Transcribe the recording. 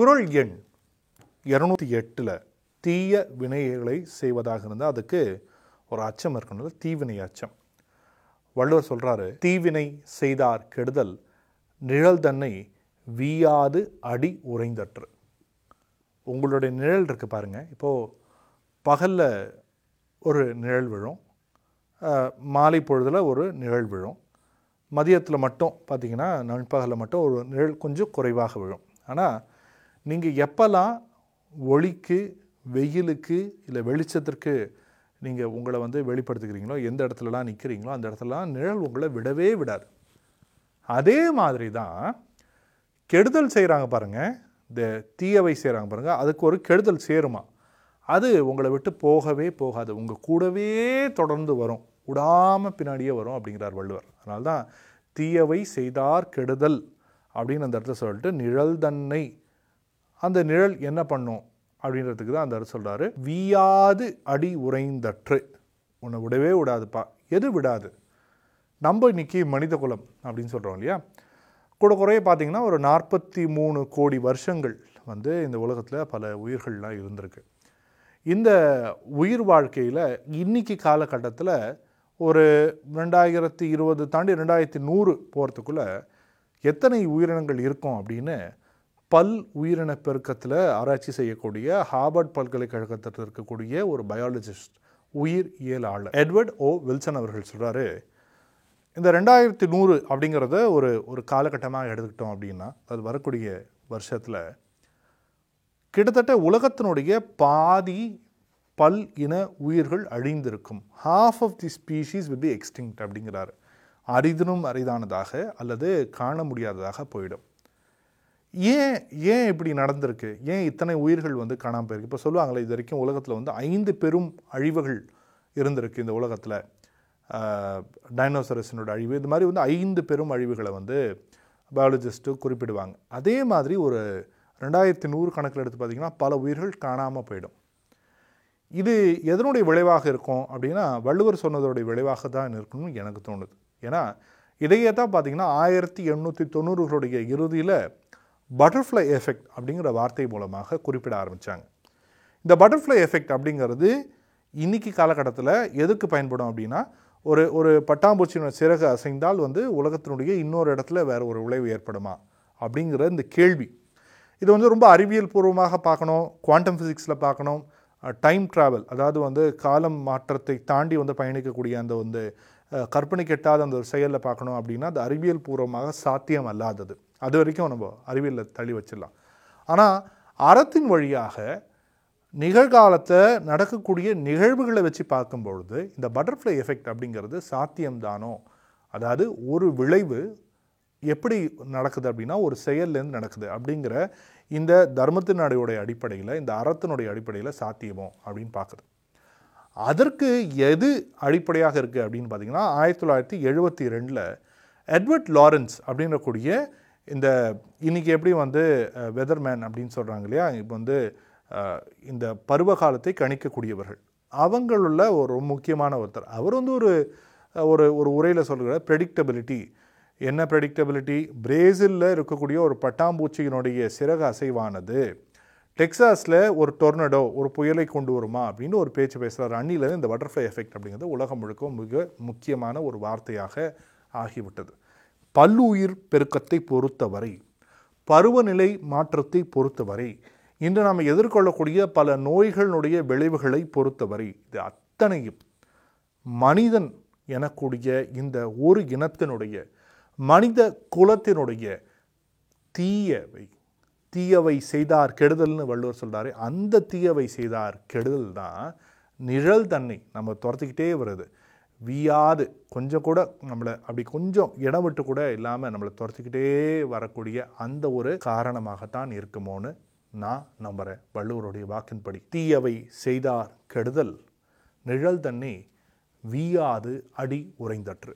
குரல் எண் இரநூத்தி எட்டில் தீய வினைகளை செய்வதாக இருந்தால் அதுக்கு ஒரு அச்சம் இருக்கணும் தீவினை அச்சம். வள்ளுவர் சொல்கிறாரு தீவினை செய்தார் கெடுதல் நிழல் தன்னை வீயாது அடி உறைந்தற்று. உங்களுடைய நிழல் இருக்கு பாருங்கள் இப்போது பகலில் ஒரு நிழல் விழும் மாலை பொழுதில் ஒரு நிழல் விழும். மதியத்தில் மட்டும் பார்த்தீங்கன்னா நண்பகலில் மட்டும் ஒரு நிழல் கொஞ்சம் குறைவாக விழும். ஆனால் நீங்கள் எப்போல்லாம் ஒளிக்கு வெயிலுக்கு இல்லை வெளிச்சத்திற்கு நீங்கள் உங்களை வந்து வெளிப்படுத்துகிறீங்களோ எந்த இடத்துலலாம் நிற்கிறீங்களோ அந்த இடத்துலலாம் நிழல் உங்களை விடவே விடாது. அதே மாதிரி தான் கெடுதல் செய்கிறாங்க பாருங்கள் இந்த தீயவை செய்கிறாங்க பாருங்கள் அதுக்கு ஒரு கெடுதல் சேருமா? அது உங்களை விட்டு போகவே போகாது. உங்கள் கூடவே தொடர்ந்து வரும். விடாமல் பின்னாடியே வரும் அப்படிங்கிறார் வள்ளுவர். அதனால்தான் தீயவை செய்தார் கெடுதல் அப்படின்னு அந்த இடத்துல சொல்லிட்டு நிழல் தன்னை அந்த நிழல் என்ன பண்ணும் அப்படின்றதுக்கு தான் அந்த சொல்கிறாரு வீயாது அடி உறைந்தற்று. உன்னை விடவே விடாதுப்பா. எது விடாது? நம்ம இன்னைக்கு மனித குலம் அப்படின்னு சொல்கிறோம் இல்லையா? கூட குறைய பார்த்தீங்கன்னா ஒரு நாற்பத்தி மூணு கோடி வருஷங்கள் வந்து இந்த உலகத்தில் பல உயிர்கள்லாம் இருந்திருக்கு. இந்த உயிர் வாழ்க்கையில் இன்னைக்கு காலகட்டத்தில் ஒரு ரெண்டாயிரத்தி இருபது தாண்டி ரெண்டாயிரத்தி நூறு போகிறதுக்குள்ளே எத்தனை உயிரினங்கள் இருக்கும் அப்படின்னு பல் உயிரின பெருக்கத்தில் ஆராய்ச்சி செய்யக்கூடிய ஹார்வர்ட் பல்கலைக்கழகத்தில் இருக்கக்கூடிய ஒரு பயாலஜிஸ்ட் உயிர் இயலாளர் எட்வர்ட் ஓ வில்சன் அவர்கள் சொல்கிறாரு இந்த ரெண்டாயிரத்தி நூறு அப்படிங்கிறத ஒரு ஒரு காலகட்டமாக எடுத்துக்கிட்டோம் அப்படின்னா அது வரக்கூடிய வருஷத்தில் கிட்டத்தட்ட உலகத்தினுடைய பாதி பல் இன உயிர்கள் அழிந்திருக்கும். Half of the species will be extinct அப்படிங்கிறாரு. அரிதினும் அரிதானதாக அல்லது காண முடியாததாக போயிடும். ஏன் ஏன் இப்படி நடந்திருக்கு? ஏன் இத்தனை உயிர்கள் வந்து காணாமல் போயிருக்கு? இப்போ சொல்லுவாங்களே இது வரைக்கும் உலகத்தில் வந்து ஐந்து பெரும் அழிவுகள் இருந்திருக்கு இந்த உலகத்தில். டைனோசரஸினோட அழிவு. இது மாதிரி வந்து ஐந்து பெரும் அழிவுகளை வந்து பயாலஜிஸ்ட்டு குறிப்பிடுவாங்க. அதே மாதிரி ஒரு ரெண்டாயிரத்தி நூறு கணக்கில் எடுத்து பார்த்தீங்கன்னா பல உயிர்கள் காணாமல் போயிடும். இது எதனுடைய விளைவாக இருக்கும் அப்படின்னா வள்ளுவர் சொன்னதோடைய விளைவாக தான் இருக்கணும்னு எனக்கு தோணுது. ஏன்னா இதையே தான் பார்த்தீங்கன்னா ஆயிரத்தி எண்ணூற்றி தொண்ணூறுகளுடைய இறுதியில் பட்டர்ஃப்ளை எஃபெக்ட் அப்படிங்கிற வார்த்தை மூலமாக குறிப்பிட ஆரம்பித்தாங்க இந்த பட்டர்ஃப்ளை எஃபெக்ட் அப்படிங்கிறது இன்றைக்கி காலகட்டத்தில் எதுக்கு பயன்படும் அப்படின்னா ஒரு ஒரு பட்டாம்பூச்சியோட சிறகு அசைந்தால் வந்து உலகத்தினுடைய இன்னொரு இடத்துல வேறு ஒரு விளைவு ஏற்படுமா அப்படிங்கிற இந்த கேள்வி. இது வந்து ரொம்ப அறிவியல் பூர்வமாக பார்க்கணும் குவாண்டம் ஃபிசிக்ஸில் பார்க்கணும் டைம் ட்ராவல் அதாவது வந்து காலம் மாற்றத்தை தாண்டி வந்து பயணிக்கக்கூடிய அந்த வந்து கற்பனை கெட்டாத அந்த ஒரு செயலில் பார்க்கணும் அப்படின்னா அது அறிவியல் பூர்வமாக சாத்தியம் அல்லாதது அது வரைக்கும் நம்ம அறிவியலில் தள்ளி வச்சிடலாம். ஆனால் அறத்தின் வழியாக நிகழ்காலத்தை நடக்கக்கூடிய நிகழ்வுகளை வச்சு பார்க்கும்பொழுது இந்த பட்டர்ஃப்ளை எஃபெக்ட் அப்படிங்கிறது சாத்தியம்தானோ? அதாவது ஒரு விளைவு எப்படி நடக்குது அப்படின்னா ஒரு செயல்லேருந்து நடக்குது அப்படிங்கிற இந்த தர்மத்தினுடைய அடிப்படையில் இந்த அறத்தினுடைய அடிப்படையில் சாத்தியமோ அப்படின்னு பார்க்குது அதற்கு எது அடிப்படையாக இருக்குது அப்படின்னு பார்த்தீங்கன்னா ஆயிரத்தி தொள்ளாயிரத்தி எழுபத்தி ரெண்டில் எட்வர்ட் லாரன்ஸ் அப்படின்றக்கூடிய இந்த இன்னைக்கு எப்படி வந்து வெதர்மேன் அப்படின்னு சொல்கிறாங்க இல்லையா இப்போ வந்து இந்த பருவ காலத்தை கணிக்கக்கூடியவர்கள். அவங்களுள்ள ஒரு முக்கியமான ஒருத்தர். அவர் வந்து ஒரு ஒரு ஒரு உரையில் சொல்கிற ப்ரெடிக்டபிலிட்டி என்ன ப்ரெடிக்டபிலிட்டி பிரேசிலில் இருக்கக்கூடிய ஒரு பட்டாம்பூச்சியினுடைய சிறகு அசைவானது. டெக்சாஸில் ஒரு டொர்னடோ ஒரு புயலை கொண்டு வருமா அப்படின்னு ஒரு பேச்சு பேசுகிறார் அன்னிலேருந்து இந்த பட்டர்ஃப்ளை எஃபெக்ட் அப்படிங்கிறது உலகம் முழுக்க மிக முக்கியமான ஒரு வார்த்தையாக ஆகிவிட்டது. பல்லுயிர் பெருக்கத்தை பொறுத்தவரை பருவநிலை மாற்றத்தை பொறுத்தவரை இன்று நாம் எதிர்கொள்ளக்கூடிய பல நோய்களினுடைய விளைவுகளை பொறுத்தவரை இது அத்தனையும் மனிதன் எனக்கூடிய இந்த ஒரு இனத்தினுடைய மனித குலத்தினுடைய தீயவை தீயவை செய்தார் கெடுதல்னு வள்ளுவர் சொல்கிறார் அந்த தீயவை செய்தார் கெடுதல் தான் நிழல் தன்னை நம்ம துரத்திக்கிட்டே வருது. வீயாது கொஞ்சம் கூட நம்மளை அப்படி கொஞ்சம் இடம் விட்டு கூட இல்லாமல் நம்மளை துரத்திக்கிட்டே வரக்கூடிய அந்த ஒரு காரணமாகத்தான் இருக்குமோன்னு நான் நம்புகிறேன் வள்ளுவருடைய வாக்கின்படி தீயவை செய்தார் கெடுதல் நிழல் தன்னை வீயாது அடி உறைந்தற்று.